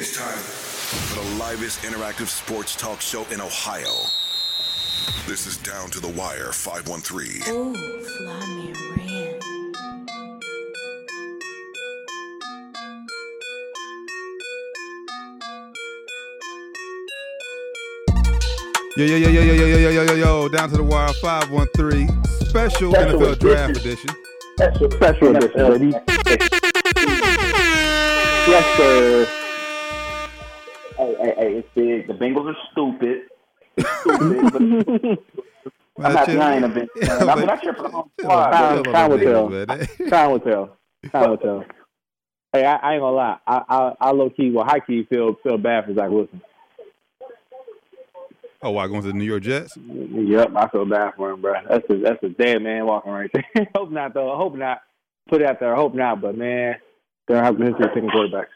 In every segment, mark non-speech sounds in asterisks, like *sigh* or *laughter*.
It's time for the livest interactive sports talk show in Ohio. This is Down to the Wire 513. Ooh, fly me ran. Yo, yo, yo, yo, yo, yo, yo, yo, yo, yo, yo, down to the wire 513 special, Special NFL draft edition. edition. Special, special edition, ladies. yes, sir. Hey, hey, hey, it's big. The Bengals are stupid. Stupid, but *laughs* I'm happy I ain't a Bengals fan. I mean, I cheer for the home squad. Time, Chill time will tell. Bengals, eh? man. Time will tell. Time will tell. Hey, I, I ain't gonna lie. I, I, I low key, well, high key feel feel bad for Zach Wilson. Oh, why going to the New York Jets? Yep, I feel bad for him, bro. That's a that's a dead man walking right there. *laughs* hope not though. I hope not. Put it out there. I hope not. But man, they're having history of taking quarterbacks.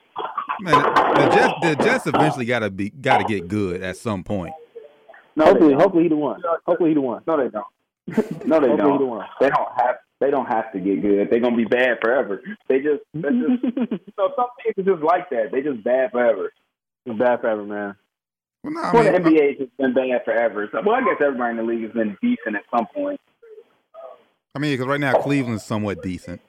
Man, the Jets, the Jets eventually got to be, got to get good at some point. No, hopefully, hopefully he the one. Hopefully he the one. No, they don't. *laughs* No, they Hopefully he the don't. one. They don't have. They don't have to get good. They're gonna be bad forever. They just. They just. *laughs* so some things are just like that. They just bad forever. It's bad forever, man. Well, no, I Well, mean, the NBA has just been bad forever. So, well, I guess everybody in the league has been decent at some point. I mean, because right now Cleveland's somewhat decent.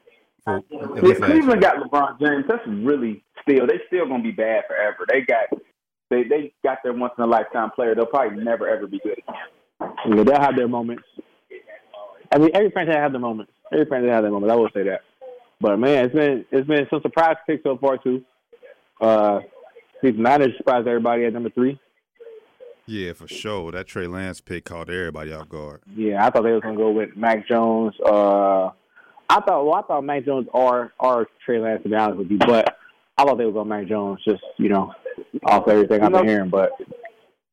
For, at If least last Cleveland got LeBron James, that's really still. They still gonna be bad forever. They got. They they got their once in a lifetime player. They'll probably never ever be good again. Yeah, they'll have their moments. I mean, every franchise have their moments. Every franchise have their moments. I will say that. But man, it's been it's been some surprise picks so far too. Uh, the Niners surprised everybody at number three. Yeah, for sure. That Trey Lance pick caught everybody off guard. Yeah, I thought they was gonna go with Mac Jones. Uh, I thought well, I thought Mac Jones or or Trey Lance to be honest with you, but I thought they would go Mac Jones just you know off everything I've been You know- hearing. But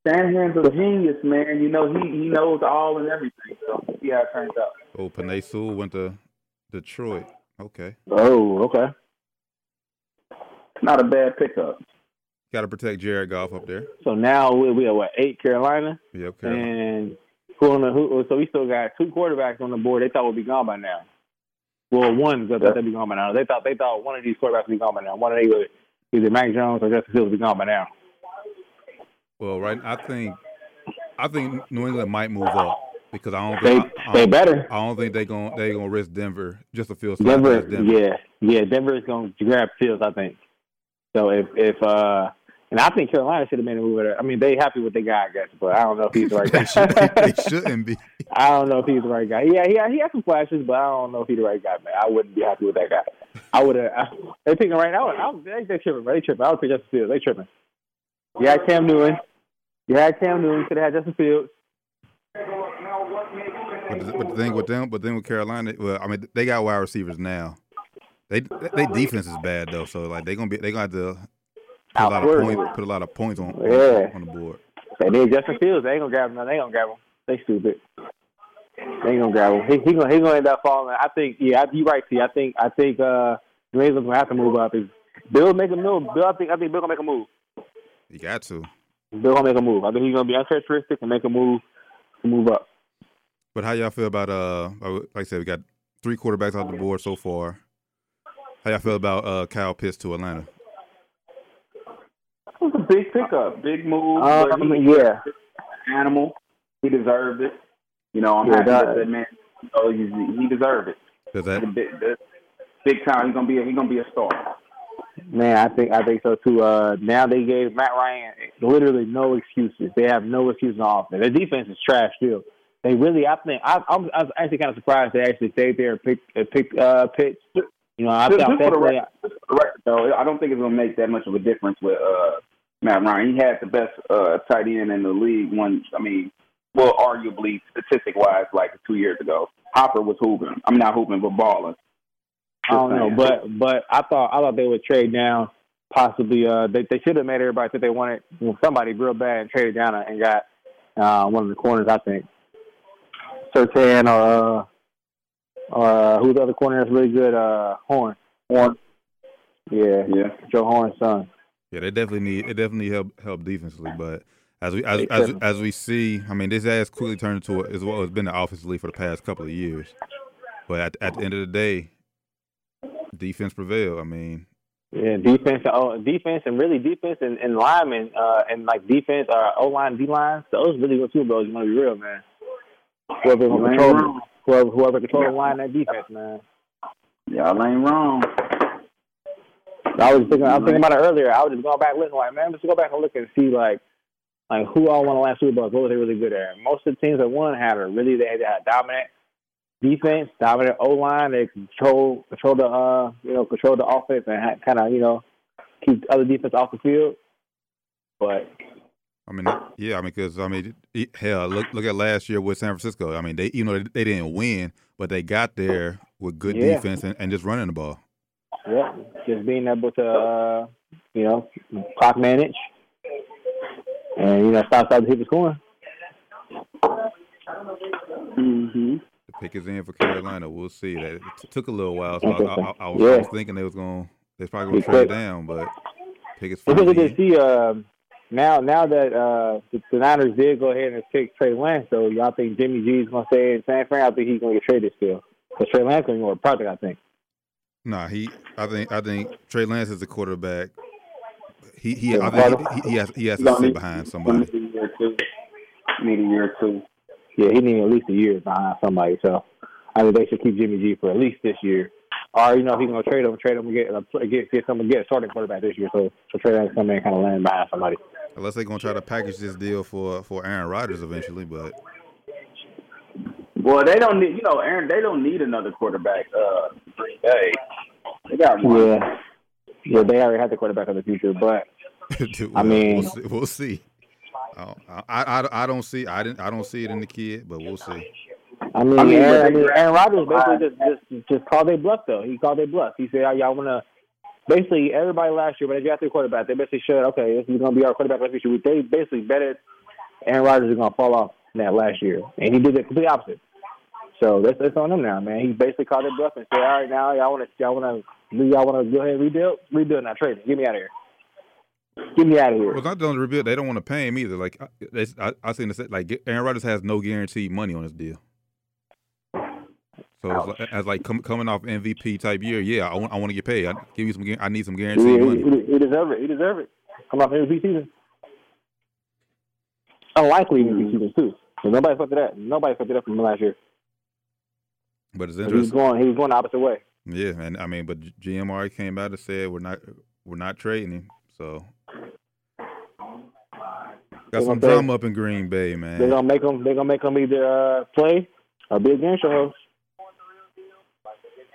Shanahan's a genius, man. You know he he knows all and everything. So we'll see how it turns out. Oh, Penei Sewell went to Detroit. Okay. oh, okay. Not a bad pickup. Got to protect Jared Goff up there. So now we we have what eight Carolina. Yep, Carolina. And who on the who? So we still got two quarterbacks on the board. They thought would be gone by now. Well, one they thought they'd be gone by now. They thought they thought one of these quarterbacks would be gone by now. One of these would either Mac Jones or Justin Fields would be gone by now. Well, right, I think I think New England might move up because I don't They think I, I they don't, better. I don't think they going they gonna risk Denver just to feel sorry Denver, Denver. yeah, yeah. Denver is going to grab Fields, I think. So if if uh, and I think Carolina should have made a move. There. I mean, they happy with the guy, I guess, but I don't know if he's the right they, should, guy. they *laughs* shouldn't be. I don't know if he's the right guy. Yeah, he he has some flashes, but I don't know if he's the right guy, man. I wouldn't be happy with that guy. I would have. They picking right now. I would, they, they tripping. They tripping. I would pick Justin Fields. They tripping. You had Cam Newton. You had Cam Newton. Could have had Justin Fields. But the, but the thing with them, but then with Carolina, well, I mean, they got wide receivers now. They they defense is bad though, so like they gonna be they gonna have to put a lot of points put a lot of points on Yeah. on the board. They need Justin Fields. They ain't gonna grab him. No, they ain't gonna grab him. They stupid. They ain't gonna grab him. He, he gonna he gonna end up falling. I think. Yeah, you right. See, I think I think uh, New England's gonna have to move up. Bill make a move? Bill, I think I think Bill gonna make a move. You got to. Bill gonna make a move. I think he's gonna be uncharacteristic and make a move to move up. But how y'all feel about uh like I said, we got three quarterbacks off the board so far. How y'all feel about uh Kyle Pitts to Atlanta? It was a big pickup, big move. Um, he, yeah, animal. He deserved it. You know, I'm Yeah, happy that- with that man. Oh, he, he deserved it. Does that big, big time. He's gonna be. A, he's gonna be a star. man. I think I think so too. Uh, now they gave Matt Ryan literally no excuses. They have no excuses on offense. Their defense is trash still. They really, I think, I, I'm, I was actually kind of surprised they actually stayed there and picked, uh, picked uh, Pitts. You know, I Just, thought just for the definitely. record, just for the record, though, I don't think it's gonna make that much of a difference with uh, Matt Ryan. He had the best uh, tight end in the league. One, I mean, well, arguably statistic wise, like two years ago, Hooper was hooping. I'm not hooping, but balling. I don't know, but but I thought I thought they would trade down. Possibly, uh, they they should have made everybody think they wanted somebody real bad and traded down and got uh, one of the corners. I think Surtain or uh, or uh, who's the other corner that's really good? Uh, Horn. Horn. Yeah, Yeah. Joe Horn's son. Yeah, they definitely need it definitely help help defensively, but as we as as, as we see, I mean, this has quickly turned into a, is what has been the offensive league for the past couple of years. But at, at the end of the day, defense prevail. I mean, Yeah, defense, oh, defense, and really defense and, and linemen, uh, and like defense, or O line, D line. Those really go two those. You want to be real, man. Whoever Y'all ain't control, wrong. whoever whoever control the line, that defense, man. Y'all ain't wrong. I was thinking, I was thinking about it earlier. I was just going back looking like, man, let's go back and look and see like, like who all won the last Super Bowls. What were they really good at? Most of the teams that won had a really they had a dominant defense, dominant O line. They control control the uh you know control the offense and kind of you know keep other defense off the field. But I mean, yeah, I mean, because I mean, hell, look look at last year with San Francisco. I mean, they even though they, they didn't win, but they got there with good Yeah. defense and, and just running the ball. Yeah, just being able to uh, you know clock manage and you know stop stop the people scoring. Mm-hmm. The pick is in for Carolina. We'll see. That it t- took a little while, so I, I, I, was, I was thinking they was going. to They probably going to trade quick. down, but pick is It's really finally good to see. Uh, now, now that uh, the, the Niners did go ahead and pick Trey Lance, so y'all think Jimmy G's gonna stay in San Fran? I think he's gonna get traded still. Because Trey Lance gonna be more project, I think. Nah, he. I think. I think Trey Lance is a quarterback. He. He. I think he, he, he has. He has to sit behind somebody. Need a year or two. Need a year or two. Yeah, he needs at least a year behind somebody. So I think they should keep Jimmy G for at least this year. Or you know, if he's gonna trade him, trade him and get uh, get get someone get a starting quarterback this year. So so Trey Lance come in and kind of land behind somebody. Unless they're going to try to package this deal for for Aaron Rodgers eventually, but Well, they don't need. You know, Aaron. They don't need another quarterback. Uh, Green Bay. They got one. Yeah, yeah, they already have the quarterback of the future, but *laughs* Dude, I mean- we'll see. We'll see. I, don't- I, I, I don't see. I didn't. I don't see it in the kid, but we'll see. I mean, I mean, Aaron, I mean, Aaron Rodgers basically just, just just called their bluff though. He called their bluff. He said, "Oh, "Y'all want to." Basically, everybody last year, when they drafted a quarterback, they basically showed, "Okay, this is going to be our quarterback of the future." They basically betted Aaron Rodgers is going to fall off in that last year, and he did the complete opposite. So that's that's on him now, man. He basically called their bluff and said, "All right, now y'all want to y'all want to y'all want to go ahead and rebuild, rebuild, not trade. me. Get me out of here. Get me out of here." Well, not only rebuild. They don't want to pay him either. Like I, I, I seen this. Like Aaron Rodgers has no guaranteed money on his deal. So it's like, as like com, coming off MVP type year, yeah, I want I want to get paid. I give me some. I need some guaranteed money. he, he deserve it. He deserve it. Come off MVP season. Unlikely MVP season too. Nobody fucked it up. Nobody fucked it up from last year. But it's interesting. He was going. He was going the opposite way. Yeah, and I mean, but GM already came out and said we're not we're not trading him. So got some drama up in Green Bay, man. They're gonna make him. They're gonna make him either uh, play or be game show host.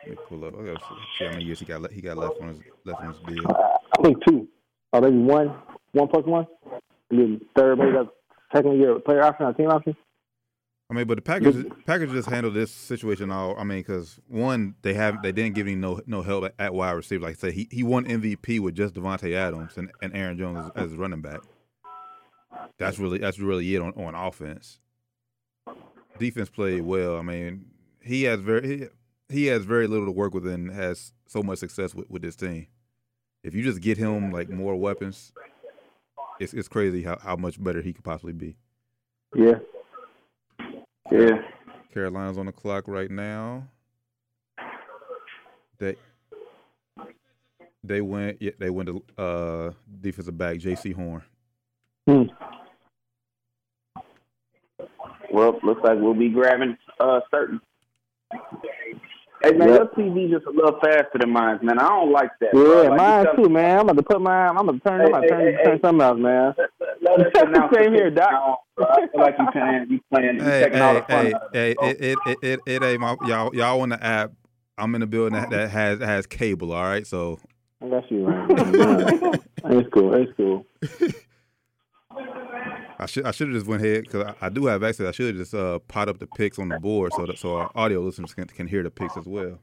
Let me pull up. I gotta see- how many years he got. le- He got left on his left on his deal. Uh, I think two. Or maybe one. One plus one. And then third, maybe that's second year player option or team option. I mean, but the Packers Packers just handled this situation all. I mean, because one, they have they didn't give him no no help at, at wide receiver. Like I said, he he won MVP with just Davante Adams and, and Aaron Jones as, as running back. That's really that's really it on, on offense. Defense played well. I mean, he has very he, he has very little to work with and has so much success with, with this team. If you just get him like more weapons, it's it's crazy how, how much better he could possibly be. Yeah. Yeah. Carolina's on the clock right now. They they went yeah, they went to uh defensive back Jaycee Horn. Hmm. Well, looks like we'll be grabbing uh Surtain. Hey man, Yep. your TV just a little faster than mine, man. I don't like that. Yeah, Like, mine tell- too, man. I'm about to put mine. I'm about to turn. I'm about to Hey, turn, hey, turn hey. something else, man. Let us *laughs* announce Same here, pick Doc. I feel like you playing, you playing, you Hey, all hey, the fun hey, out hey, it. it, it, it, it, ain't my y'all y'all on the app. I'm in the building that, that has has cable, all right? So I got you, it's cool. It's cool. I should I should have just went ahead because I, I do have access. I should have just uh pot up the picks on the board so that so our audio listeners can, can hear the picks as well.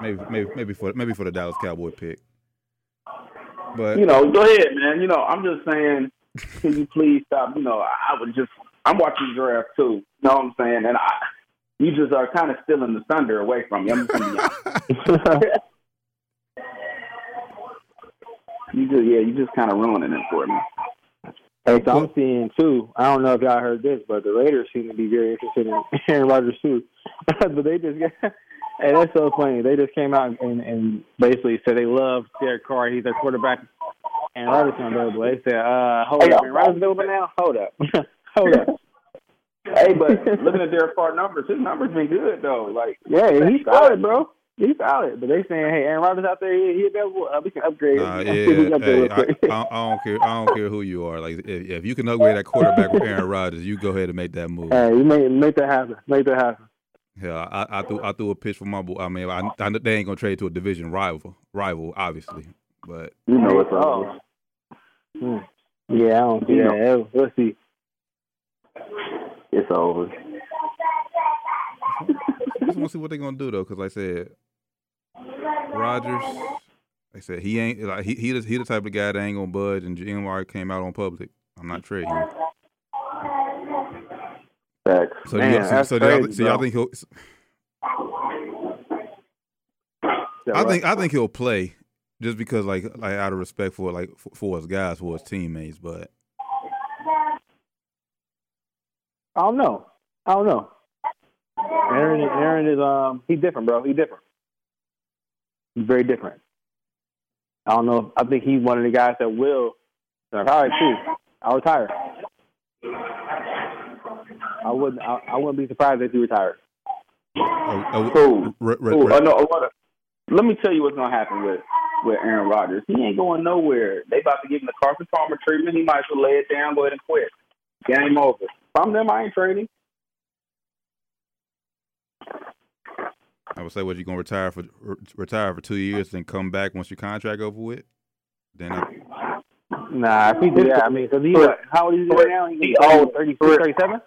Maybe maybe maybe for maybe for the Dallas Cowboy pick. But you know, go ahead, man. You know, I'm just saying, can you please stop? You know, I would just, I'm watching the draft too. You know what I'm saying? And I, you just are kind of stealing the thunder away from me. I'm just. *laughs* You just, yeah, you just kind of ruining it for me. Hey, so I'm seeing too. I don't know if y'all heard this, but the Raiders seem to be very interested in *laughs* Aaron Rodgers too. *laughs* but they just got Hey, that's so funny. They just came out and, and basically said they love Derek Carr. He's their quarterback. And Rodgers available. They said, uh, hold Hey, up. I'm- And available now? Hold up. *laughs* hold up. *laughs* Hey, but looking at Derek Carr numbers, his numbers been good though. Like Yeah, he's solid, bro. He's solid. But they saying, hey, Aaron Rodgers out there, he, he available. Uh, we can upgrade. Nah, Let's see if we yeah, can upgrade hey, I. I, I don't care. I don't care who you are. Like, if, if you can upgrade that quarterback with Aaron Rodgers, you go ahead and make that move. hey, you make, make that happen. Make that happen. Hell, I, I threw I threw a pitch for my boy. I mean, I, I, they ain't gonna trade to a division rival, rival, obviously. But you know it's Oh. Hmm. Yeah, I don't see You that. Let's see. It's over. I just want to see what they're gonna do though, because like I said, Rodgers, like I said he ain't like he he the, he the type of guy that ain't gonna budge, and GM already came out on public. I'm not trading him. Facts. So Man, y'all, so, so do y'all, so y'all think he'll? I right. think I think he'll play just because like like out of respect for like for, for his guys, for his teammates. But I don't know. I don't know. Aaron, Aaron is um he's different, bro. He's different. He's very different. I don't know. I think he's one of the guys that will. All right. I'll retire. I wouldn't. I, I wouldn't be surprised if he retired. uh, uh, Cool. re- re- Ooh, re- uh, no, uh, let me tell you what's gonna happen with with Aaron Rodgers. He ain't going nowhere. They about to give him the Carson Palmer treatment. He might as well lay it down, go ahead and quit. Game over. If I'm them, I ain't trading. I would say, what you gonna retire for re- retire for two years, then come back once your contract over with? Then I, Nah, if he did that, I mean, because he what, how old is he right now? He's He old. 36, 37?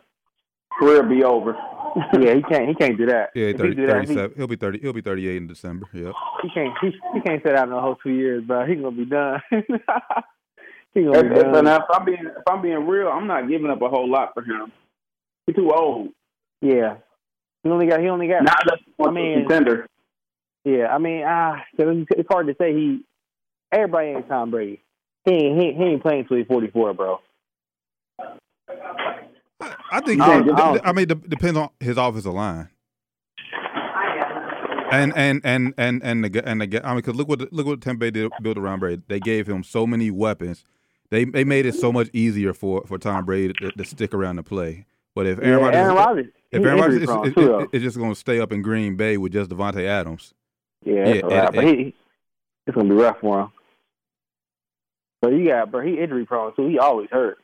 Career be over. *laughs* yeah, he can't. He can't do that. yeah, If he 30, do that, he- 37. He'll be thirty. He'll be thirty eight in December. Yep. He can't. He, he can't sit out in the whole two years, bro. He's gonna be done. *laughs* he If, gonna be if, done. and if I'm being if I'm being real, I'm not giving up a whole lot for him. He's too old. Yeah. He only got. He only got. Not unless I mean- contender. Yeah. I mean, ah, 'cause it's it's hard to say. He. Everybody ain't Tom Brady. He ain't. He, he ain't playing till he's forty four, bro. I, think. I I, I mean, it depends on his offensive line. And and and and and the and the I mean, because look what look what Tampa Bay did built around Brady. They gave him so many weapons. They they made it so much easier for for Tom Brady to, to stick around and play. But if Aaron yeah, Rodgers, Rodgers. if Aaron Rodgers is, is, is, is just going to stay up in Green Bay with just Davante Adams, Yeah, Yeah, right. and- but he, it's gonna be rough for him. But you got, bro. He injury prone, so he always hurt.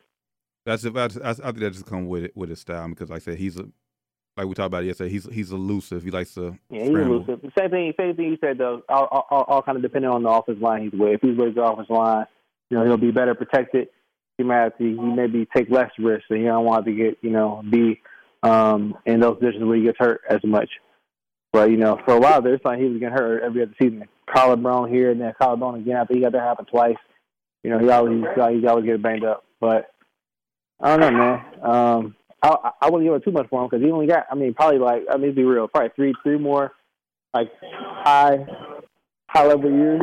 That's if I, I, I think that just come with it with his style because like I said he's a like we talked about yesterday he's he's elusive he likes to Yeah, he's scramble. elusive. The Same thing. Same thing you said though. All, all, all, all kind of depending on the offensive line he's with. If he's with the offensive line, you know he'll be better protected. He might have to. He maybe take less risks, and he don't want to get you know be um in those positions where he gets hurt as much. But you know, for a while there, it's like he was getting hurt every other season. Collarbone here and then collarbone again. After he got that happen twice. You know, he always he always get banged up. But I don't know, man. Um, I I wouldn't give it too much for him because he only got. I mean, probably like I mean, to be real, probably three three more like high high level years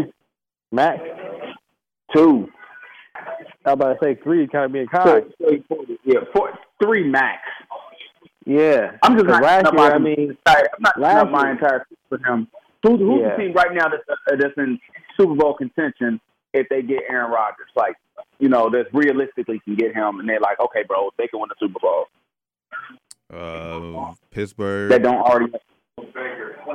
max. Two. I was about to say three, kind of being kind. so, yeah, four, three max. Yeah, I'm just not last year. I my mean, entire, I'm not last my entire for him. Who's, who's Yeah. the team right now that's, uh, that's in Super Bowl contention if they get Aaron Rodgers? Like, you know, that realistically can get him, and they're like, okay, bro, they can win the Super Bowl. uh Pittsburgh They don't already.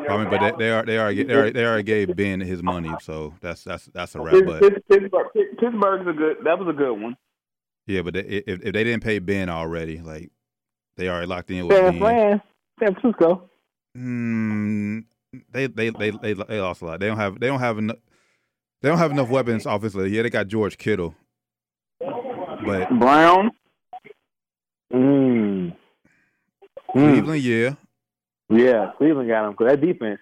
I mean but they, they are they are they are they already gave Ben his money so that's that's that's a wrap but Pittsburgh, Pittsburgh's a good. That was a good one. yeah but they, if if they didn't pay Ben already like they already locked in with San Ben Fran, San Francisco. Mm, they, they they they they lost a lot. They don't have they don't have enough they don't have enough weapons offensively. Yeah, they got George Kittle, but Brown. Mm. Mm. Cleveland, yeah, Yeah, Cleveland got him because that defense.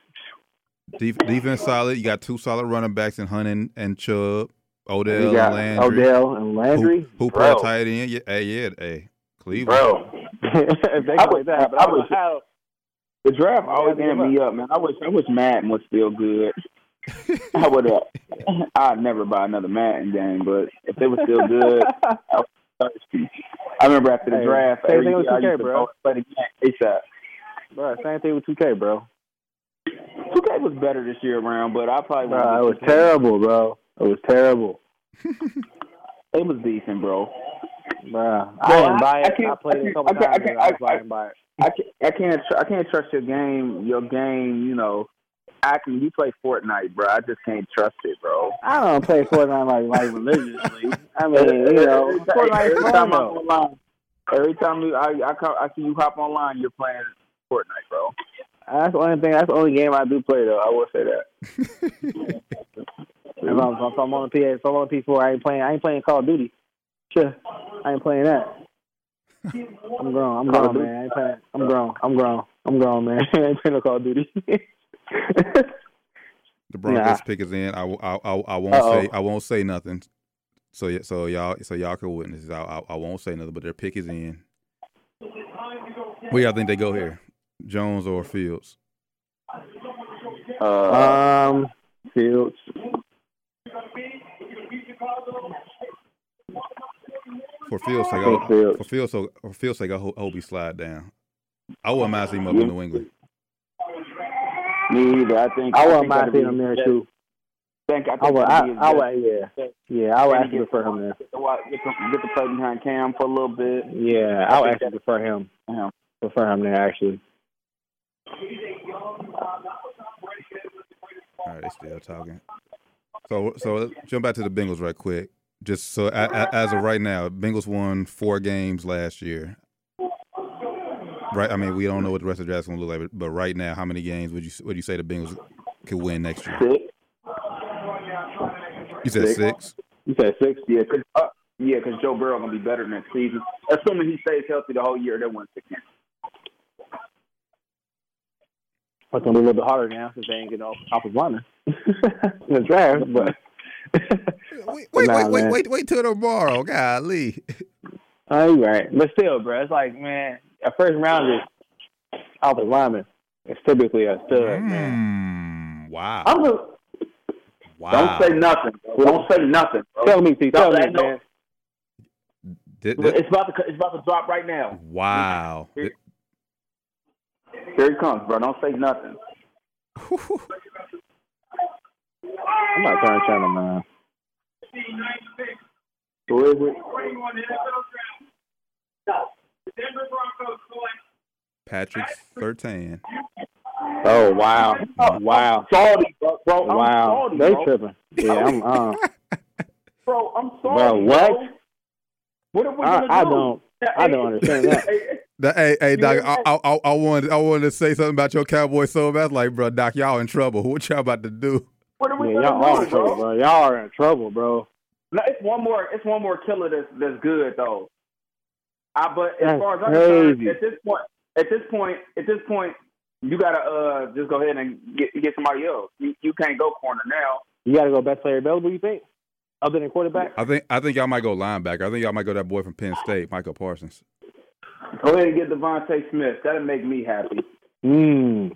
Def- defense solid. You got two solid running backs in Hunt and, and Chubb, Odell and Landry. Odell and Landry. Who, who bro. play tight end? Yeah, hey, yeah, hey, Cleveland. Bro, if *laughs* they I can would- that happen, I I would- would how. the draft always Yeah, amped me up, man. I wish I wish Madden was still good. I would have. I'd never buy another Madden game, but if it was still good, I thirsty. I remember after the Hey, draft, same every thing with year 2K, bro. go play the game ASAP. Bro, same thing with 2K, bro. 2K was better this year around, but I probably Bro, it was 2K. terrible, bro. It was terrible. It was decent, bro. Bro, I didn't buy it. I I, can't- played I it a couple I can't- times. I I, I- I didn't buy it. I can't, I can't, tr- I can't trust your game. Your game, you know, acting. You play Fortnite, bro. I just can't trust it, bro. I don't play Fortnite like like religiously. I mean, you know, every, Fortnite every time I'm online, every time you, I, I, come, I see you hop online, you're playing Fortnite, bro. That's the only thing. That's the only game I do play though. I will say that. *laughs* If I'm, if I'm on the PS, if I'm on the PS4, I ain't playing. I ain't playing Call of Duty. Sure, I ain't playing that. I'm grown. I'm grown, man. I ain't playing. I'm grown. I'm grown. I'm grown, man. *laughs* I ain't playing no Call of Duty. *laughs* *laughs* The Broncos Nah. pick is in. I, w- I, I, I won't Uh-oh. say I won't say nothing. So so y'all so y'all can witness. this. I, I I won't say nothing, but their pick is in. Where y'all think they go here? Jones or Fields? Uh, um, Fields. For Fields' sake, I, Take Fields. for Fields' sake, for Fields' sake, I hope, I hope he slide down. I wouldn't mind seeing him up in New England. Me either. I think. I wouldn't think mind seeing him there that- too. Think, I I think would. that'd I, I would. Yeah. Yeah. I would actually prefer him there. Get the, get the, play behind Cam for a little bit. Yeah, I would actually prefer him. Yeah. Prefer him there actually. All right, they still talking. So so jump back to the Bengals right quick. Just so a, a, as of right now, Bengals won four games last year. Right, I mean we don't know what the rest of the draft's gonna look like, but right now, how many games would you would you say the Bengals could win next year? Six. You said Six. six. You said six. Yeah, cause, uh, yeah, 'cause Joe Burrow gonna be better next season. Assuming he stays healthy the whole year, they win six games. It's gonna be a little bit harder now since they ain't getting off offensive lineman *laughs* in the draft. But *laughs* Wait, wait, Nah, wait, wait, wait, wait till tomorrow. Golly. oh, you right. But still, bro, it's like man, a first rounder offensive lineman is typically a stud, man. Mm, wow. I'm just, Wow. don't say nothing. Bro. Don't say nothing, bro. Tell me, T. Tell me, say no. man. Did- did- It's about to it's about to drop right now. wow. Here it comes, bro. Don't say nothing. *laughs* I'm not turning channel, man. Who is it? Patrick Surtain. Oh wow, wow, Salty, bro. bro I'm wow. salty, They bro. tripping. Yeah, I'm. Uh, *laughs* Bro, I'm sorry. Bro, what? Bro. What are we I, gonna I do? don't. I don't understand that. That- hey, hey, Doc, I, I, I, I wanted, I wanted to say something about your Cowboy so bad. Like, bro, Doc, y'all in trouble. *laughs* What y'all about to do? What are we Yeah, y'all gonna are do, in trouble, bro. Y'all are in trouble, bro. No, it's one more. It's one more killer that's that's good though. I but as That's far as I'm concerned, at this point, at this point, at this point, you gotta uh just go ahead and get get somebody else. You you can't go corner now. You got to go best player available. You think, other than quarterback? I think, I think y'all might go linebacker. I think y'all might go that boy from Penn State, Michael Parsons. Go ahead and get DeVonta Smith. That'll make me happy. Hmm.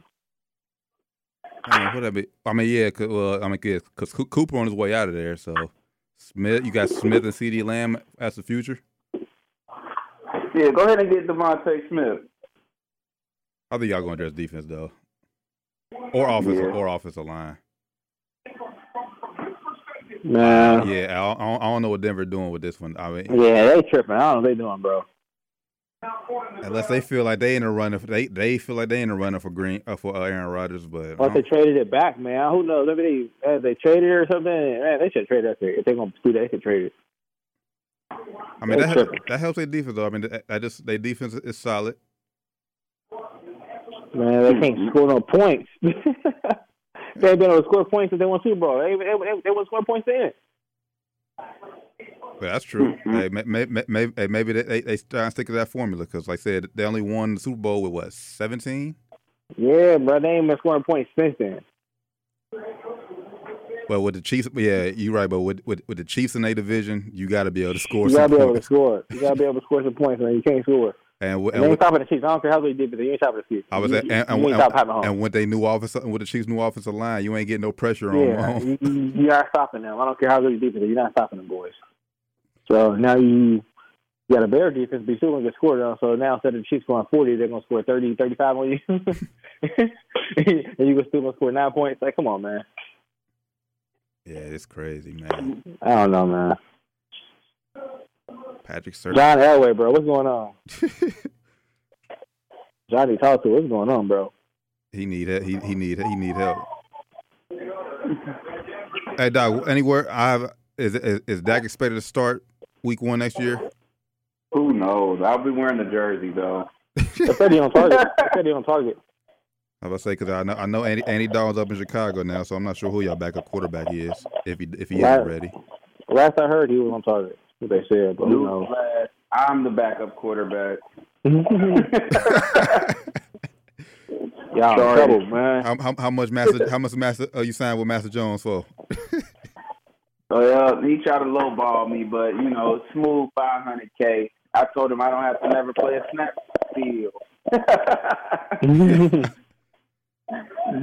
I mean, what that be? I mean, yeah, cause, well, I mean, yeah, because Cooper on his way out of there. So Smith, you got Smith and CeeDee Lamb as the future. Yeah, go ahead and get DeVonta Smith. I think y'all going to address defense though, or offensive, Yeah. or offensive line. Nah. Yeah, I, I, don't, I don't know what Denver doing with this one. I mean, Yeah, they tripping. I don't know what they doing, bro. unless they feel like they in a running, they they feel like they in a running for Green uh, for uh, Aaron Rodgers, but I Unless they traded it back, man. Who knows? Maybe they uh, they traded it or something. Man, they should trade that. If they're gonna do that, they could trade it. I mean that tripping. that helps their defense though. I mean, that just their defense is solid. Man, they can't score no points. *laughs* they ain't been able to score points since they won Super Bowl. They they, they, they won't score points then. But that's true. Mm-hmm. Hey, may, may, may, maybe they they, they try and stick to that formula because, like I said, they only won the Super Bowl with what seventeen. Yeah, bro, they ain't been scoring points since then. But with the Chiefs, yeah, you're right. But with with, with the Chiefs in a division, you got to be able to score You gotta be able to score. You gotta be able to score some points, man. You can't score. And, And and, they ain't stopping the Chiefs. I don't care how they did, but they ain't stopping the Chiefs. I was you, at, and, you, and, you ain't and, and with they new offensive, with the Chiefs' new offensive line, you ain't getting no pressure on Yeah, you, you, you are stopping them. I don't care how good you it is. You're not stopping them boys. So now you got a Bears defense be still gonna get scored on. So now instead of the Chiefs scoring 40, they're gonna score 30, 35 on you, *laughs* and you gonna still gonna score nine points. Like, come on, man. Yeah, it's crazy, man. I don't know, man. Patrick Surtain. John Elway, bro, what's going on? *laughs* Johnny, talk to what's going on, bro. he need it. he he need he need help. hey, Doc. Anywhere I have is is, is Dak expected to start week one next year? Who knows? I'll be wearing the jersey though. I said he on target. *laughs* I said he on target. I was say because I know I know Andy Andy Dalton's up in Chicago now, so I'm not sure who y'all backup quarterback is if he if he Right. is ready. Last I heard, he was on target. What they said, but who knows? Newsflash, I'm the backup quarterback. *laughs* *laughs* Y'all in Sorry. trouble, man. How, how, how much master how much master uh, you signed with Master Jones for? So *laughs* yeah, he tried to lowball me, but you know, smooth 500k. I told him I don't have to never play a snap. Deal.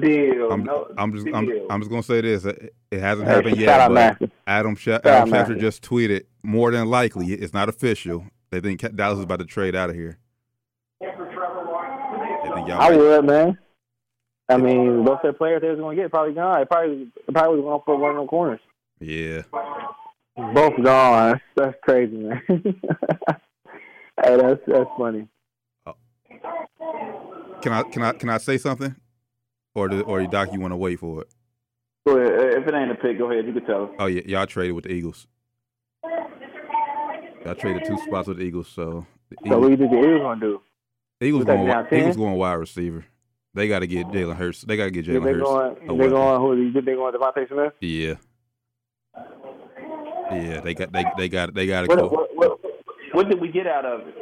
Deal. I'm, no, I'm just I'm. I'm just gonna say this. It, it hasn't Hey, happened yet, but Adam Scha- out Adam Schefter just tweeted more than likely it's not official. They think Dallas is about to trade out of here. They think y'all I might- would, man. I mean, both their players they was gonna get probably gone. They probably they probably was going for one of them corners. yeah. Both gone. That's crazy, man. *laughs* hey, that's that's funny. Uh, can I can I can I say something? Or do, or Doc, you want to wait for it? Go ahead. Uh, If it ain't a pick, go ahead. You can tell. Oh yeah, y'all traded with the Eagles. Y'all traded two spots with the Eagles, so the So what Eagles, you think the Eagles gonna do? Eagles going Eagles going wide receiver. They got to get Jalen Hurts. They got to get Jalen Hurts. going, they going, who you think they going? DeVonta Smith? Yeah. Yeah, they got they they got they got to go. what, what, what did we get out of it?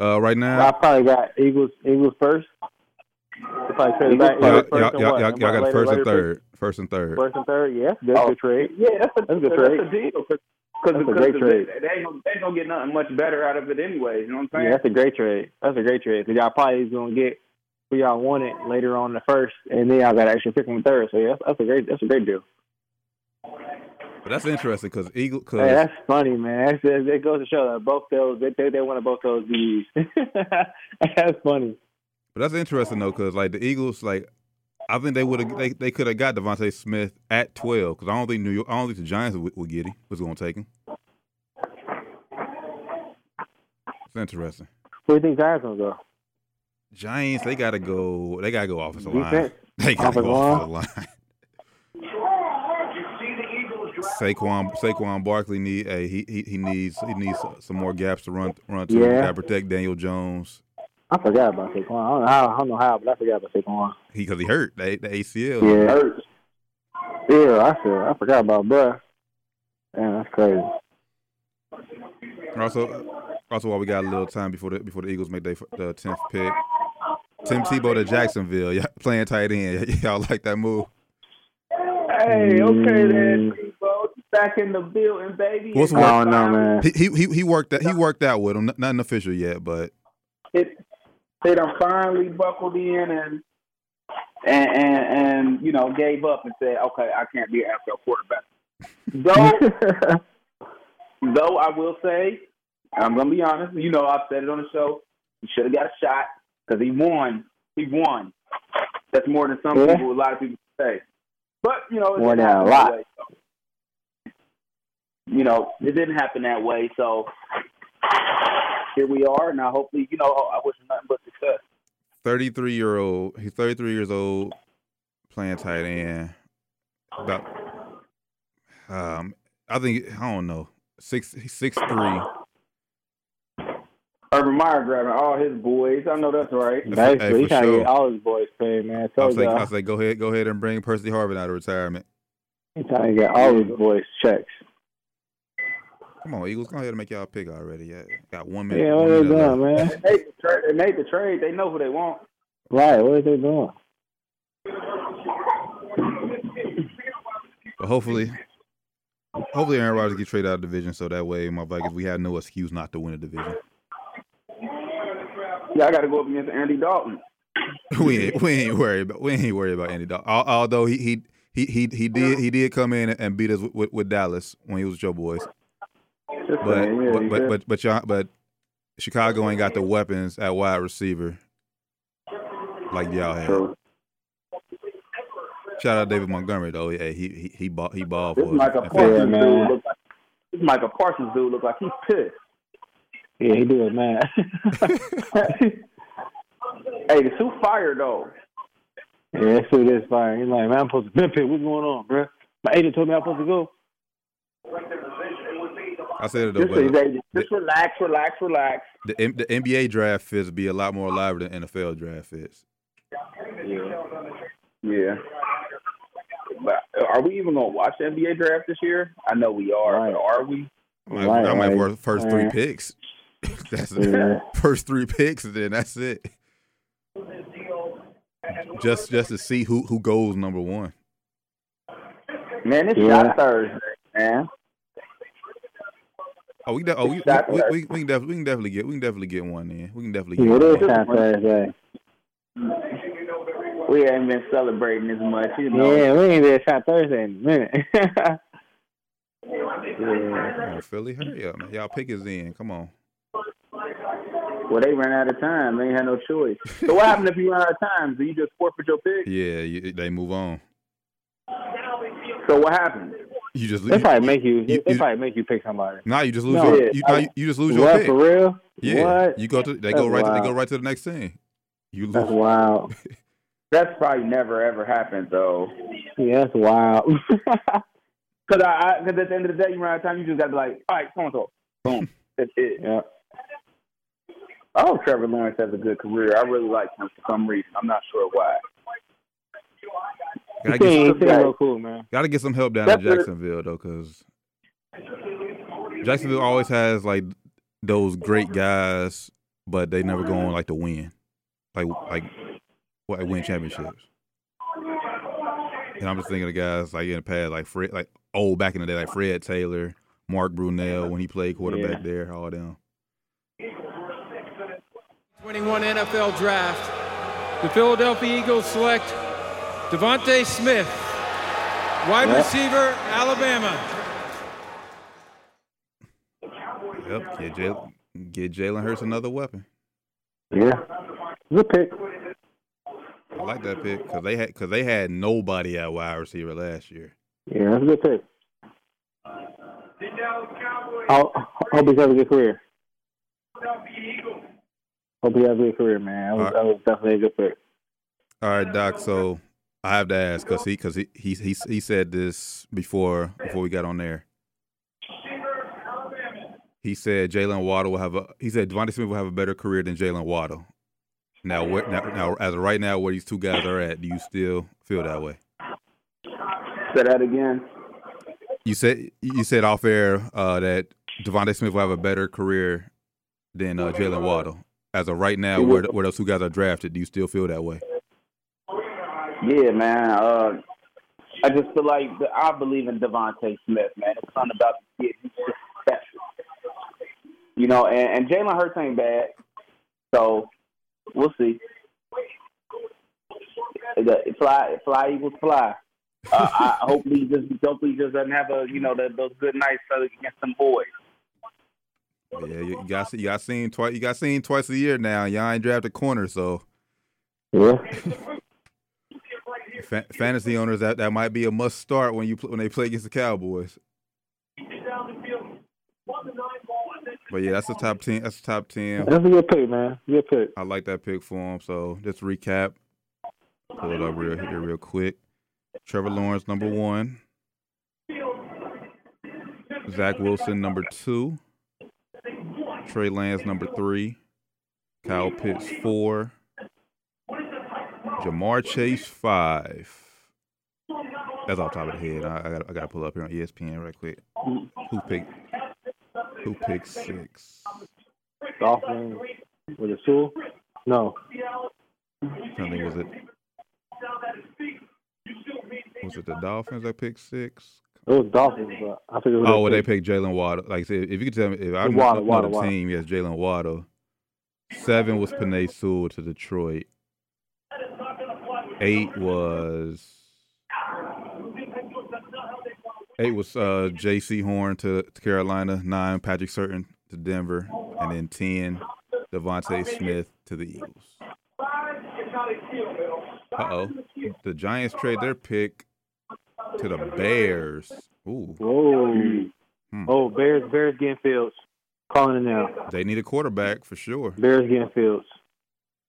Uh, right now, I probably got Eagles. Eagles first. They probably traded back. y'all, y'all, first and y'all, y'all, y'all got later- first and later third. First and third. First and third. Yes, good, Oh. good trade. Yeah, that's a, That's a good that's trade. a deal. Cause, That's a great trade. They, they, ain't gonna, they ain't gonna get nothing much better out of it anyways. You know what I'm saying? Yeah, that's a great trade. That's a great trade because y'all probably gonna get who y'all wanted later on in the first, and then y'all got an extra pick on the third. So yeah, that's, that's a great. That's a great deal. But that's interesting because Eagle. Cause, Hey, that's funny, man. That's, that, that goes to show that both those they they, they wanted both those DBs. *laughs* that's funny. But that's interesting though, because like the Eagles, like I think they would have they, they could have got DeVonta Smith at twelve because I don't think New York, I don't think the Giants would, would get him. Was going to take him. It's interesting. Where do you think Giants gonna go? Giants, they gotta go. They gotta go offensive line. *laughs* They gotta Offensive go line? offensive line. *laughs* Saquon Saquon Barkley need a he, he he needs he needs some more gaps to run run to. Yeah. Gotta protect Daniel Jones. I forgot about Saquon. I don't know how. I don't know how, but I forgot about Saquon. He because he hurt the, the ACL. Yeah, Hurts. yeah. I said I forgot about bruh. Man, that's crazy. Also, also while we got a little time before the before the Eagles make their the tenth pick, Tim Tebow to Jacksonville, y'all playing tight end. *laughs* Y'all like that move? Hey, okay then, Mm. Tebow. Back in the building, baby. What's I don't know, man. He he he worked that he worked out with him. N- Nothing official yet, but It, they done finally buckled in and, and and and you know gave up and said, okay, I can't be an NFL quarterback. Though, *laughs* though I will say, I'm gonna be honest. You know, I've said it on the show. He should have got a shot because he won. He won. That's more than some Yeah. people, a lot of people say. But you know, More than a lot. way, so. You know, it didn't happen that way. So here we are. Now, hopefully, you know, I wish nothing but success. thirty three year old. He's thirty three years old, playing tight end. About um, I think I don't know six he's six three. Urban Meyer grabbing all his boys. I know that's right. Hey, Basically, he for trying to sure. get all his boys paid, man. I Told say I y'all, say go ahead go ahead and bring Percy Harvin out of retirement. he trying to get all his boys checks. Come on, Eagles, go ahead and make y'all pick already. Yeah, got one minute. Yeah, one what they doing, man? They made the trade. They made the trade. They know who they want. Right, what are they doing? But hopefully, hopefully Aaron Rodgers get traded out of the division, so that way my Vikings we have no excuse not to win a division. Yeah, I got to go up against Andy Dalton. *laughs* we ain't we ain't worried about we ain't worried about Andy Dalton. Although he he he he, he did he did come in and beat us with, with, with Dallas when he was with your boys. Just But saying, yeah, but but but but, y'all, but Chicago ain't got the weapons at wide receiver like y'all have. True. Shout out David Montgomery though. Yeah, he he he ball he balled This for us. Micah in Parsons fantasy. man. dude look like this Micah Parsons dude look like he's pissed. Yeah, he do it, man. *laughs* *laughs* Hey, the suit fire though. yeah, that suit is fire. He's like, man, I'm supposed to been pick. What's going on, bro? My agent told me I'm supposed to go. I said it though, Just, but just, just relax, relax, relax. the the NBA draft fits be a lot more lively than NFL draft fits. Yeah. Yeah. But uh, are we even gonna watch the NBA draft this year? I know we are, Right. but are we? I might, Right, I might right. for first three Right. picks. *laughs* that's Yeah. first three picks, and then that's it. Just just to see who who goes number one. Man, it's Yeah. shot Thursday, man. Oh, we de- oh we we, we, we, we can definitely we can definitely get we can definitely get one in. We can definitely get it one. is time Thursday. We haven't been celebrating as much, you know. Yeah, we ain't there shot Thursday in a minute. *laughs* yeah. Come Philly, hurry up, man. Y'all pick is in. Come on. Well, they ran out of time. They ain't had no choice. So what happened if you run out of time? Do you just forfeit your pick? Yeah, you, they move on. So what happened? You just They you, probably make you. you- They you- probably make you pick somebody. nah, you just lose No. your you, I- nah, you, you just lose your What pick. for real? Yeah, What? you go to they That's go right to, they go right to the next thing. You lose. That's lose. wild. *laughs* That's probably never ever happened though. Yeah, that's wild. *laughs* Cause I, I cause at the end of the day, you run out of time. You just gotta be like, all right, so and so, boom, *laughs* that's it. yeah. I hope Trevor Lawrence has a good career. I really like him for some reason. I'm not sure why. Gotta He get, some, real cool, man. gotta get some help down That's in what- Jacksonville though, because Jacksonville always has like those great guys, but they never go on like to win, like like what win championships. And I'm just thinking of guys like in the past, like Fred, like old back in the day, like Fred Taylor, Mark Brunell when he played quarterback Yeah. there, all them. 21 NFL Draft. The Philadelphia Eagles select DeVonta Smith, wide Yep. receiver, Alabama. Yep, get Jalen, get Jalen Hurts another weapon. Yeah. Good pick. I like that pick because they had because they had nobody at wide receiver last year. Yeah, that's a good pick. I'll, hope he has a good career. Hope he has a good career, man. That was, Alright. that was definitely a good pick. All right, Doc. So I have to ask because he because he, he he he said this before before we got on there. He said Jaylen Waddle will have a. He said DeVonta Smith will have a better career than Jaylen Waddle. Now, where, now, now, as of right now, where these two guys are at, do you still feel that way? Say that again. You said you said off air uh, that DeVonta Smith will have a better career than uh, Jaylen Waddle. As of right now, where where those two guys are drafted, do you still feel that way? Yeah, man. Uh, I just feel like the, I believe in DeVonta Smith, man. It's something about the kid. He's just special. You know, and, and Jalen Hurts ain't bad. So we'll see. The- Fly, fly Eagles fly. Uh, I hopefully he just hopefully he just doesn't have a you know the, those good nights against some boys. Yeah, you, you got you got seen twice. You got seen twice a year now. Y'all ain't drafted corner, so Yeah. *laughs* fa- fantasy owners that, that might be a must start when you when they play against the Cowboys. But yeah, that's the top ten. That's the top ten. That's a good pick, man. Good pick. I like that pick for him. So just recap. Pull it up real here real quick. Trevor Lawrence number one. Zach Wilson number two. Trey Lance number three. Kyle Pitts four. Ja'Marr Chase five. That's off the top of the head. I, I got I got to pull up here on ESPN right quick. Who picked? Who picked six? Dolphins with a tool? No. I think was it was it the Dolphins that picked six? It was Dolphins, but I think it was. Oh, well, they picked Jaylen Waddle. Like I said, if you could tell me, if I Waddle, know Waddle, the Waddle. team, yes, Jaylen Waddle. Seven was Penei Sewell to Detroit. Eight was Eight was uh, Jaycee Horn to, to Carolina. Nine, Patrick Surtain to Denver, and then ten, DeVonta Smith to the Eagles. Uh oh, the Giants trade their pick to the Bears. Ooh, Whoa. Hmm. Oh, Bears, Bears getting Fields. Calling it now. they need a quarterback for sure, Bears getting Fields.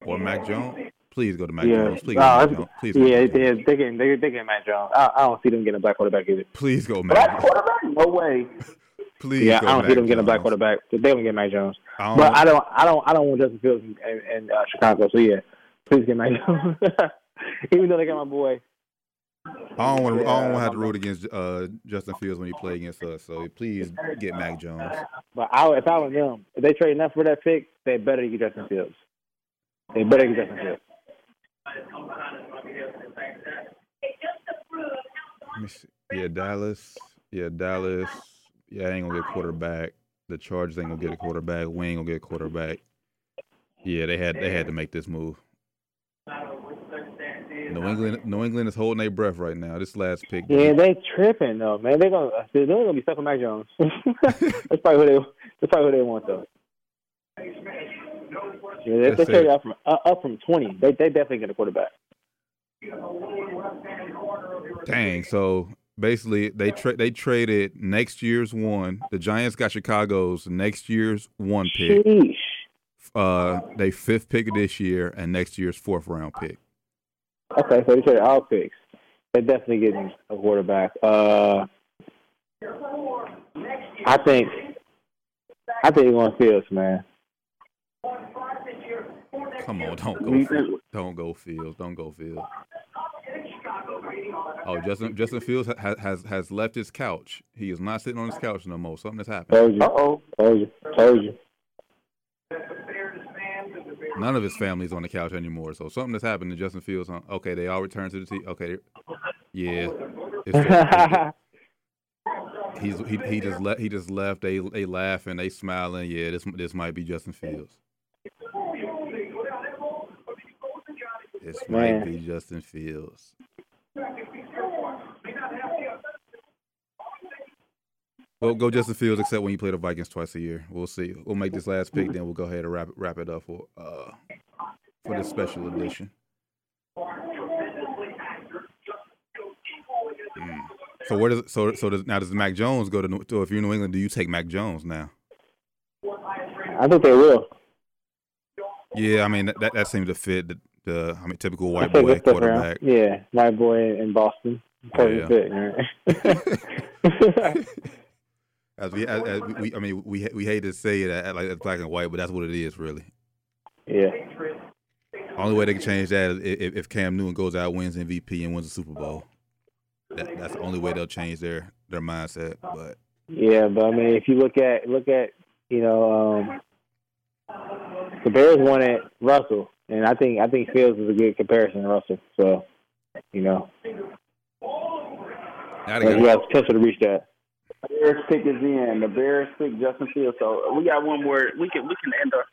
or Mac Jones. Please go to Mac Yeah. Jones. Please go Mac Jones. Please yeah, Mac they, Jones. they getting they they getting Mac Jones. I, I don't see them getting a black quarterback either. Please go Mac. Black quarterback? No way. *laughs* Please Yeah, I don't see them getting a black quarterback. They don't get Mac Jones. I But I don't, I don't, I don't want Justin Fields in, in, in uh, Chicago. So yeah, please get Mac Jones. *laughs* Even though they got my boy. I don't want to. I don't want to have to root against uh, Justin Fields when he play against us. So please get Mac Jones. But I, if I were them, if they trade enough for that pick, they better get Justin Fields. They better get Justin Fields. Let me see. Yeah, Dallas. Yeah, Dallas. Yeah, I ain't gonna get a quarterback. The Chargers ain't gonna get a quarterback. We ain't gonna get a quarterback. Yeah, they had they had to make this move. New England, New England is holding their breath right now. This last pick. Yeah, they tripping though, man. They're gonna they're gonna be stuck with Mac Jones. *laughs* that's probably who they that's probably who they want though. Yeah, they, traded up from uh, up from twenty. They they definitely get a quarterback. Dang. So basically, they tra- they traded next year's one. The Giants got Chicago's next year's one pick. Sheesh. Uh, they fifth pick this year, and next year's fourth round pick. Okay, so they traded all picks. They're definitely getting a quarterback. Uh, I think I think they're going Fields, man. Come on, don't go, Fields. don't go Fields, don't go Fields. Oh, Justin Justin Fields has has has left his couch. He is not sitting on his couch no more. Something has happened. Told you. Uh oh. Told you. Told you. None of his family's on the couch anymore. So something has happened to Justin Fields. Huh? Okay, they all returned to the team. Okay, yeah, it's, *laughs* he's he he just left. He just left. They they laughing. They smiling. Yeah, this this might be Justin Fields. This might be Justin Fields. Well, go Justin Fields, except when you play the Vikings twice a year. We'll see. We'll make this last pick, then we'll go ahead and wrap it, wrap it up for uh for this special edition. Mm. So where does so so does now does Mac Jones go to? New- So if you're New England, do you take Mac Jones now? I think they will. Yeah, I mean that that, that seems to fit the, the I mean typical white boy around. quarterback. Yeah, white boy in Boston. Perfect Yeah. fit, man. *laughs* As we, as, as we, I mean, we we hate to say it like it's black and white, but that's what it is, really. yeah. Only way they can change that is if, if Cam Newton goes out, wins MVP, and wins the Super Bowl. That, that's the only way they'll change their their mindset. But Yeah, but I mean, if you look at look at you know um, the Bears wanted Russell, and I think I think Fields is a good comparison to Russell. So you know, now they he got, potential to reach that. Bears pick is in. The Bears pick Justin Fields. So we got one more. We can we can end *laughs* our.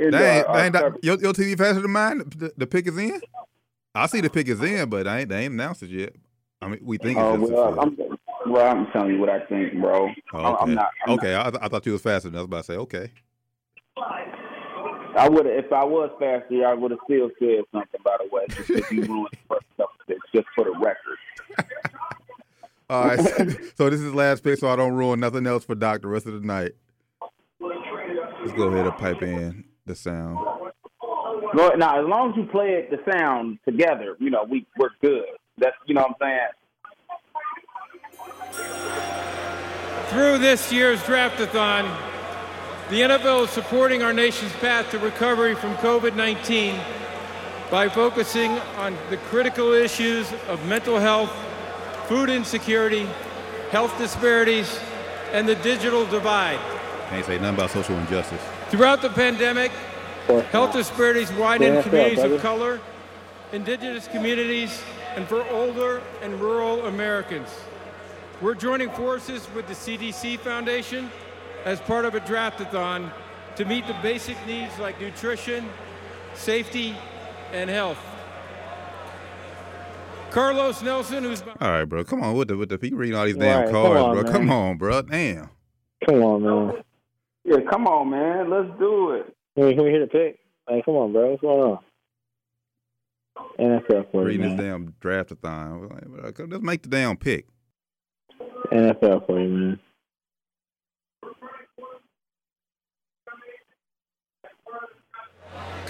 end dang, our- our dang, that, your, your TV faster than mine. The, the pick is in. I see the pick is in, but I ain't, they ain't announced it yet. I mean, we think it's Oh, well, I'm, well, I'm telling you what I think, bro. oh, I'm- okay. I'm not. I'm okay, I, I thought you was faster. Than I was about to say okay. I would if I was faster, I would have still said something. By the way, just if you ruined the first stuff, just for the record. *laughs* All right, so this is last pick, so I don't ruin nothing else for Doc the rest of the night. Let's go ahead and pipe in the sound. No, now as long as you play it, the sound together, you know, we we're good. That's you know what I'm saying. Through this year's draftathon, the NFL is supporting our nation's path to recovery from COVID 19 by focusing on the critical issues of mental health, food insecurity, health disparities, and the digital divide. Can't say nothing about social injustice. Throughout the pandemic, health disparities widen in communities of color, indigenous communities, and for older and rural Americans. We're joining forces with the CDC Foundation as part of a draftathon to meet the basic needs like nutrition, safety, and health. Carlos Nelson, who's All right, bro. Come on with the with the. You reading all these damn Right, come cards, on, bro. man. Come on, bro. Damn. Come on, man. Yeah, come on, man. Let's do it. Can we, can we hit a pick? Like, come on, bro. What's going on? NFL for you, Reading man. this damn draftathon. We're like, bro, come- Let's make the damn pick. NFL for you, man.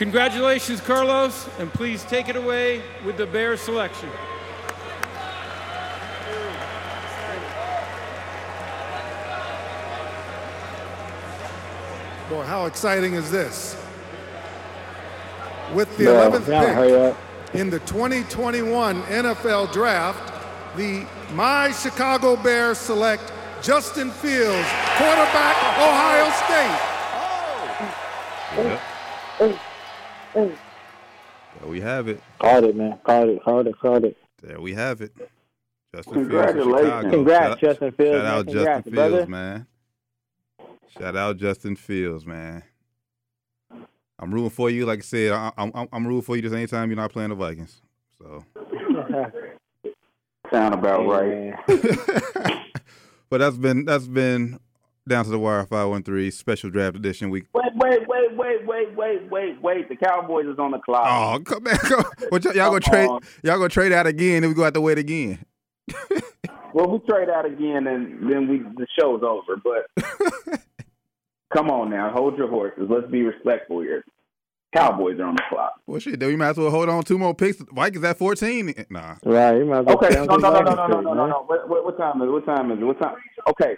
Congratulations, Carlos, and please take it away with the Bear selection. Boy, how exciting is this? With the Bro, 11th pick in the 2021 NFL Draft, the My Chicago Bears select Justin Fields, quarterback, Ohio State. Oh. Oh. There we have it. Called it, man. Called it. Called it. Called it. There we have it. Justin Fields Congratulations. Chicago. Congrats, Justin Fields, Shout man. out Congrats, Justin brother. Fields, man. Shout out Justin Fields, man. I'm rooting for you. Like I said, I, I'm I'm- I'm rooting for you. Just anytime you're not playing the Vikings. So, *laughs* Sound about right. *laughs* But that's been that's been down to the wire. Five one three special draft edition week. Wait, wait, wait, wait, wait, wait, wait, wait. The Cowboys is on the clock. Oh, come back! Come. What y'all, y'all gonna trade? on. Y'all gonna trade out again? Then we go have to wait again. *laughs* Well, we trade out again, and then we the show's over. But *laughs* come on now, hold your horses. Let's be respectful here. Cowboys are on the clock. Well, shit. Then we might as well hold on two more picks. Vikings at fourteen. Nah. right. You might as well Okay, stay on no, the no, no, no, Vikings no, no, no, no, no. What, what, what time is it? What time is it? What time? Okay.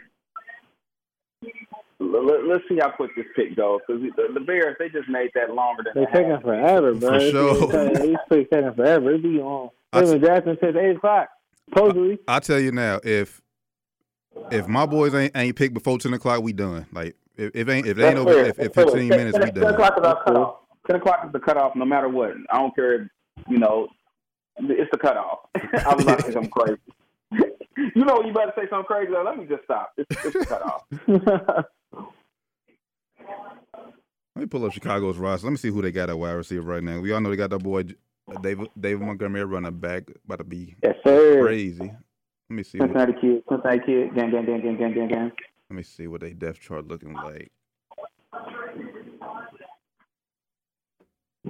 Let, let, let's see how quick this pick goes because the, the Bears they just made that longer than They they taking forever, bro. For It's- sure. it's- These picks taking forever. It be on. I They've been drafting since eight o'clock. Supposedly. I'll tell you now, if if my boys ain't ain't picked before ten o'clock, we done. Like if, if ain't if they ain't over if, if fifteen minutes, we 10 done. o'clock is our cutoff. Ten o'clock is the cutoff, no matter what. I don't care. If, You know, it's the cutoff. I was about to say something crazy. *laughs* you know, you better say something crazy. Let me just stop. It's, it's the cutoff. *laughs* Let me pull up Chicago's roster. Let me see who they got at wide receiver right now. We all know they got that boy uh, David David Montgomery running back, about to be yes, sir. crazy. Let me see. What, Cincinnati kid, Cincinnati kid, gang, gang, gang, gang, gang, gang, gang. let me see what they depth chart looking like.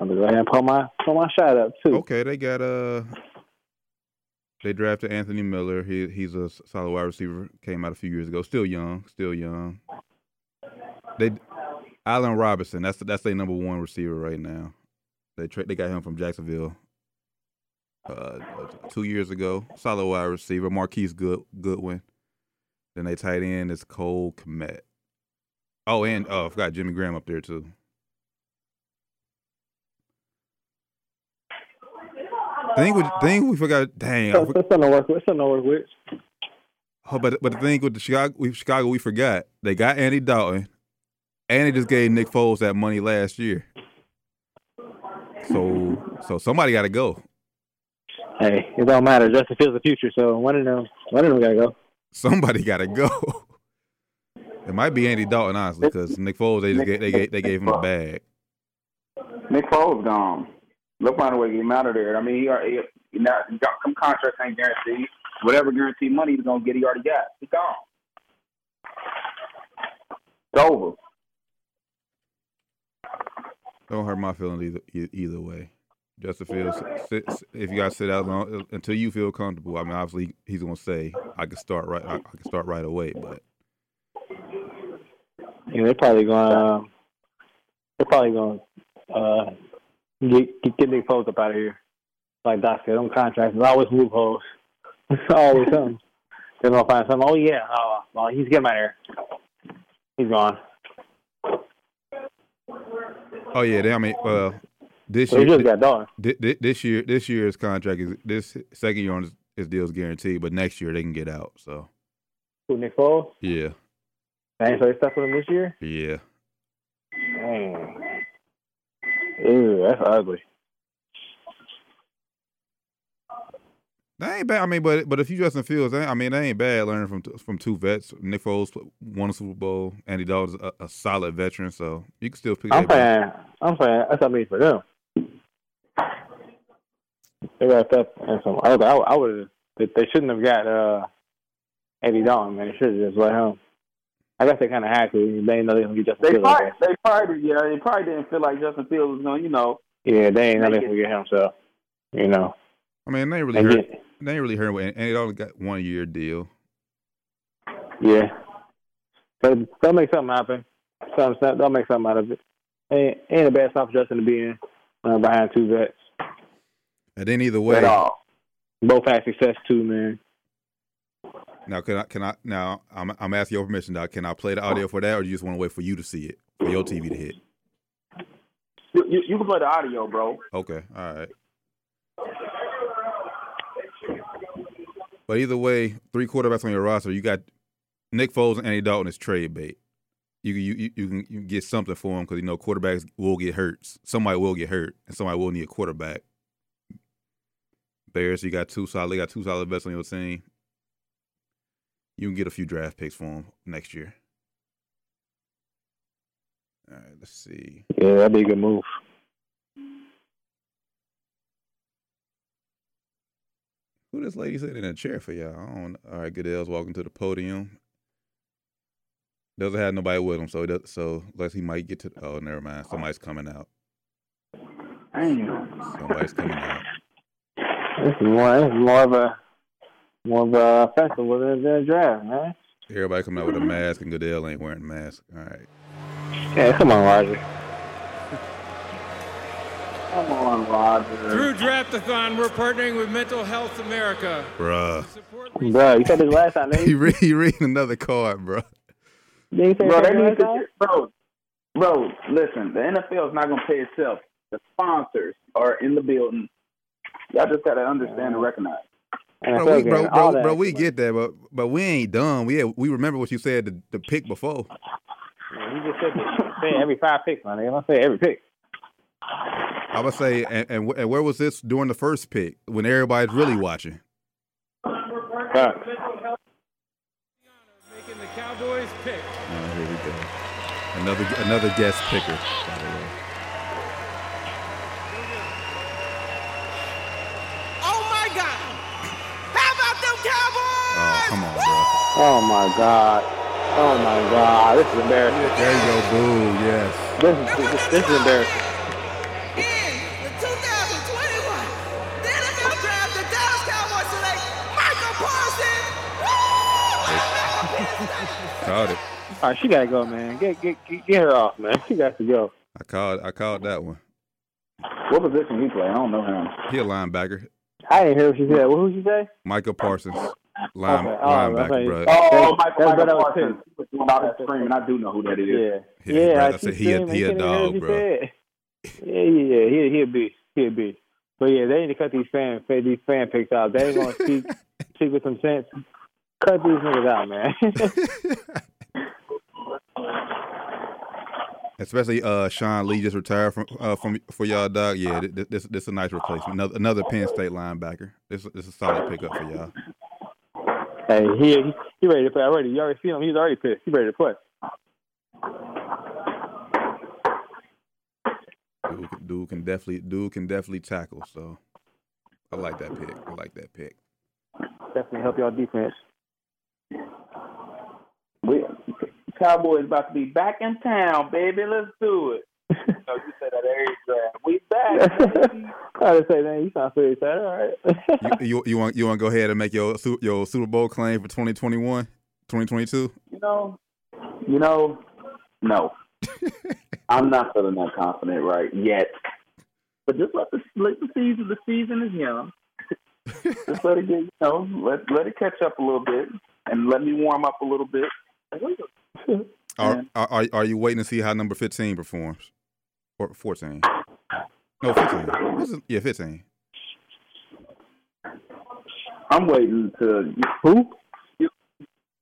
I'm gonna go ahead and pull my pull my shot up too. Okay, they got uh they drafted Anthony Miller. He he's a solid wide receiver. Came out a few years ago. Still young. Still young. They Allen Robinson. That's that's their number one receiver right now. They tra- they got him from Jacksonville. Uh, two years ago, solid wide receiver. Marquise Good Goodwin. Then they tight end is Cole Kmet. Oh, and oh, I forgot Jimmy Graham up there too. Thing we thing we forgot. Dang, I So, for- so something to work with. Something to work with. Oh, but but the thing with the Chicago, we, Chicago, we forgot they got Andy Dalton, and they just gave Nick Foles that money last year. So so somebody got to go. Hey, it don't matter. Justin Fields the future, so one of them, one of them gotta go. Somebody got to go. It might be Andy Dalton, honestly, because Nick Foles they just gave, they gave, they gave him a bag. Nick Foles gone. They'll find a way to get him out of there. I mean, he already, he, not, he got some contracts ain't guaranteed. Whatever guaranteed money he's gonna get, he already got. He's gone. It's over. Don't hurt my feelings either e- either way. Justin Fields, sit, if you guys sit out long, until you feel comfortable. I mean, obviously he's gonna say I can start right. I, I can start right away, but Yeah, they're probably going. Um, they're probably going to uh, get get, get Nick Foles up out of here. Like Doc said, them contracts there's always loopholes. *laughs* It's always something. They're gonna find something. Oh yeah, oh well, he's getting out of here. He's gone. oh yeah, they, I mean, well, this So he year just got done. Thi- thi- This year, this year's contract is this second year on his, his deal is guaranteed, but next year they can get out. So Who Nick Foles? yeah, Dang, so they stuck with him this year. yeah. Dang. Ew, that's ugly. That ain't bad. I mean, but but if you Justin Fields, I mean, that ain't bad learning from from two vets. Nick Foles won a Super Bowl. Andy Dalton's a, a solid veteran, so you can still pick. I'm saying, I'm saying that's what I mean for them. They wrapped up and some. I, I, I would. They shouldn't have got uh, Eddie Dalton, man. They should have just let him. I guess they kind of had to. They didn't know they were going to get Justin They Fields. probably, they probably, yeah, they probably didn't feel like Justin Fields was going, to you know. Yeah, they ain't know they Make were going to get him. So, you know. I mean, they really And hurt. get, They ain't really hurt. And it only got one year deal. yeah. But they'll make something happen. Something, they'll make something out of it. Ain't, ain't a bad spot for Justin to be in uh, behind two vets. And then either way, At all. Both had success too, man. Now can I can I now I'm I'm asking your permission now. Can I play the audio for that, or do you just want to wait for you to see it for your TV to hit? You, you, you can play the audio, bro. Okay, all right. But either way, three quarterbacks on your roster, you got Nick Foles and Andy Dalton is trade bait. You can you, you, you can you can get something for them because you know quarterbacks will get hurt. Somebody will get hurt, and somebody will need a quarterback. Bears, you got two solid. They got two solid vets on your team. You can get a few draft picks for them next year. All right, let's see. Yeah, that'd be a good move. Who this lady sitting in a chair for y'all? I don't. All right, Goodell's walking to the podium. Doesn't have nobody with him, so he does, so unless he might get to. Oh, never mind. Somebody's coming out. Damn. Somebody's coming out. This is more, this is more of a more of a festival than than a draft, man. Everybody coming out with a mask, and Goodell ain't wearing a mask. All right. Yeah, come on, Roger. *laughs* Come on, Roger. Through Draftathon, we're partnering with Mental Health America. Bruh. Support Bro, you said this last time, didn't He, you? re- reading another card, bruh. Didn't you say Bro, this they need to, bro, bro, listen, the NFL is not going to pay itself. The sponsors are in the building. Y'all just got to understand and recognize. Bro, NFL we, bro, game, all bro, that. bro, we get that, but but we ain't done. We had, we remember what you said the, the pick before. Yeah, You just said that. Say every five picks, man. I'm say every pick. I would say, and, and, and where was this during the first pick when everybody's really watching? Facts. making the Cowboys pick. Oh, here we go. Another another guest picker. by the way. Oh my God! How about them Cowboys? Oh, come on, bro. Oh my god. Oh my god. This is embarrassing. There you go, boo. Yes. This is this, this is embarrassing. In the 2021, NFL draft, the Dallas Cowboys select Micah Parsons. *laughs* Woo! Called it. All right, she gotta go, man. Get get get, get her off, man. She got to go. I called. I called that one. What position he play? I don't know him. He a linebacker. I didn't hear what she said. What who she say? Micah Parsons, line, Okay. Oh, linebacker, okay. bro. Oh, That's- Michael, that's what I Michael was Parsons. He was doing all that screaming. I do know who that is. Yeah. Yeah, Yeah, bro, I I said he a- he a Couldn't even hear what dog, bro. said. *laughs* Yeah, yeah, yeah. He he a beast. He a beast. But yeah, they need to cut these fan these fan picks out. They ain't gonna speak *laughs* speak with some sense. Cut these niggas out, man. *laughs* Especially uh, Sean Lee just retired from uh, from for y'all, dog. Yeah, th- th- this this is a nice replacement. Another another Penn State linebacker. This this is a solid pickup for y'all. Hey, he, he ready to play already. You already see him. He's already pissed. He ready to play. Dude, can- dude can definitely dude can definitely tackle. So I like that pick. I like that pick. Definitely help y'all defense. We, Cowboys about to be back in town, baby. Let's do it. No, you said that every draft. Uh, we back. *laughs* I just say, man, you sound so excited. All right. You, you you want you want to go ahead and make your your Super Bowl claim for 2021, 2022? you know, you know, no. *laughs* I'm not feeling that confident right yet. But just let the let the season the season is young. *laughs* just let it get you know, let let it catch up a little bit and let me warm up a little bit. Are, are are are you waiting to see how number 15 performs? Or 14? No, 15. What's it? Yeah, 15. I'm waiting to Who?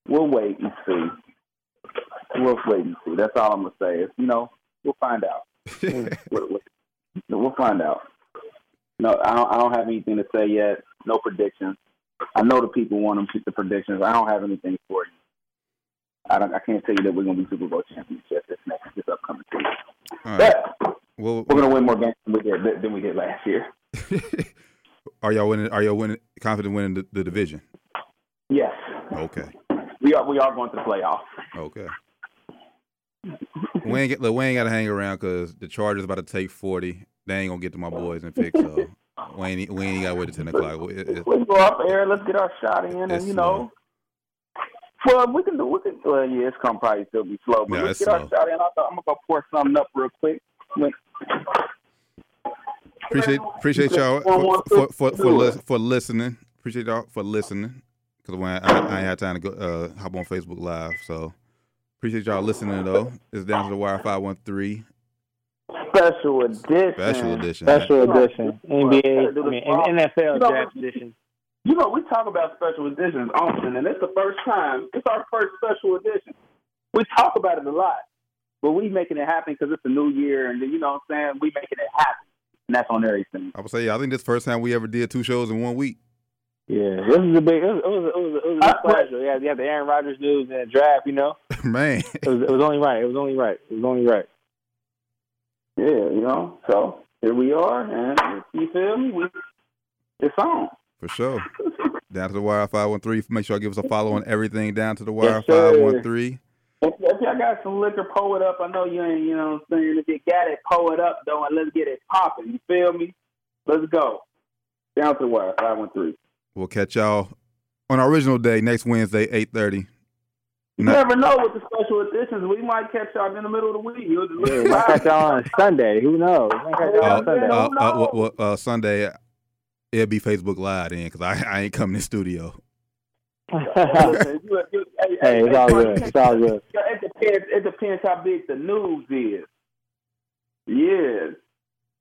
we'll wait and see. We'll wait and see. That's all I'm gonna say. Is you know, we'll find out. *laughs* we'll, we'll- find out. No, I don't, I don't have anything to say yet. No predictions. I know the people want them to the predictions. I don't have anything for you. I don't. I can't tell you that we're gonna be Super Bowl champions yet this next this upcoming season. All right. But Well, we're gonna win more games than we did than we did last year. *laughs* Are y'all winning? Are y'all winning? Confident winning the, the division? Yes, Okay. we are. We are going to the playoffs. Okay. we ain't get look, we ain't got to hang around because the Chargers about to take forty. They ain't gonna get to my boys and pick. So we ain't we ain't got to wait till ten o'clock. It- it- Let's go up there. Let's get our shot in, and you know. Uh, Well, we can do. We can. Well, yeah, it's gonna probably still be slow, but Yeah, let's it's get our slow. shot in. I thought I'm gonna pour something up real quick. Appreciate appreciate y'all One, one, for for for, for, do for listening. Appreciate y'all for listening because when I, I ain't had time to go uh, hop on Facebook Live. So appreciate y'all listening though. It's down to the wire five one three Special edition. special edition. Special edition. NBA, I mean. NFL draft edition. You know, we talk about special editions often, and it's the first time. It's our first special edition. We talk about it a lot, but we making it happen because it's a new year, and you know what I'm saying. We making it happen, and that's on everything. I would say I think this first time we ever did two shows in one week. Yeah, this is a big. It was. It was. It was, it was a *laughs* big. Yeah, you have the Aaron Rodgers news and the draft. You know, *laughs* Man, it was. It was only right. It was only right. It was only right. Yeah, you know. So here we are, and you feel me? We, it's on. For sure. Down to the wire five one three. Make sure I give us a follow on everything. Down to the wire Yes, five one three. If, if y'all got some liquor, pull it up. I know you ain't, you know what I'm saying? If you got it, pull it up, though, and let's get it popping. You feel me? Let's go. Down to the wire, 513. We'll catch y'all on our original day next Wednesday, eight thirty. You No. never know with the special editions. We might catch y'all in the middle of the week. You'll just Yeah, we might catch y'all on *laughs* Sunday. Who knows? We might catch y'all Uh, on Sunday. uh, uh, no. well, well, uh, Sunday, it'll be Facebook Live then because I, I ain't coming to studio. Listen, you- you- hey, Hey, it's all good. It's all good. It depends. It depends how big the news is. Yes.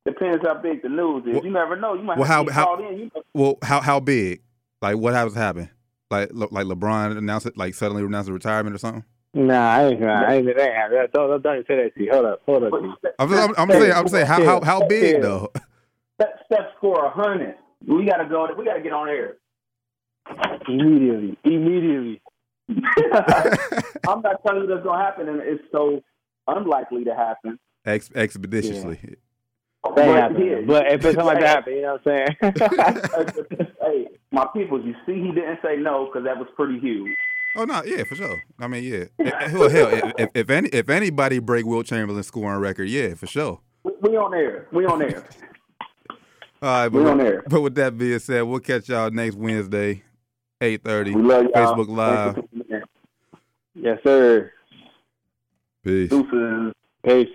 Depends how big the news is. Well- you never know. You might well, have how- to get how- called in. You know, Well, how how big? Like what has happened? Like Le- like LeBron announced it, like suddenly announced a retirement or something. Nah, I ain't. Nah, I ain't. That ain't. Don't, don't, don't say that to you. Hold up. Hold up. but T. I'm, I'm, I'm saying I'm saying how how, how big though? Steph, Steph score a hundred. We gotta go. We gotta get on air. Immediately. Immediately. *laughs* I'm not telling you that's gonna happen, and it's so unlikely to happen. Ex- expeditiously. That But, yeah, But if it's something like that happen, you know what I'm saying? *laughs* hey, my people, you see, he didn't say no because that was pretty huge. Oh no, yeah, for sure. I mean, yeah. Eh, eh, Hell, hell, if, if, if any if anybody break Wilt Chamberlain's scoring record, yeah, for sure. We, we on air. We on air. All right, We but, on there. but with that being said, we'll catch y'all next Wednesday, eight thirty, We love y'all. Facebook Live. Thanks for tuning in. yes, sir. Peace. Deuces. Peace.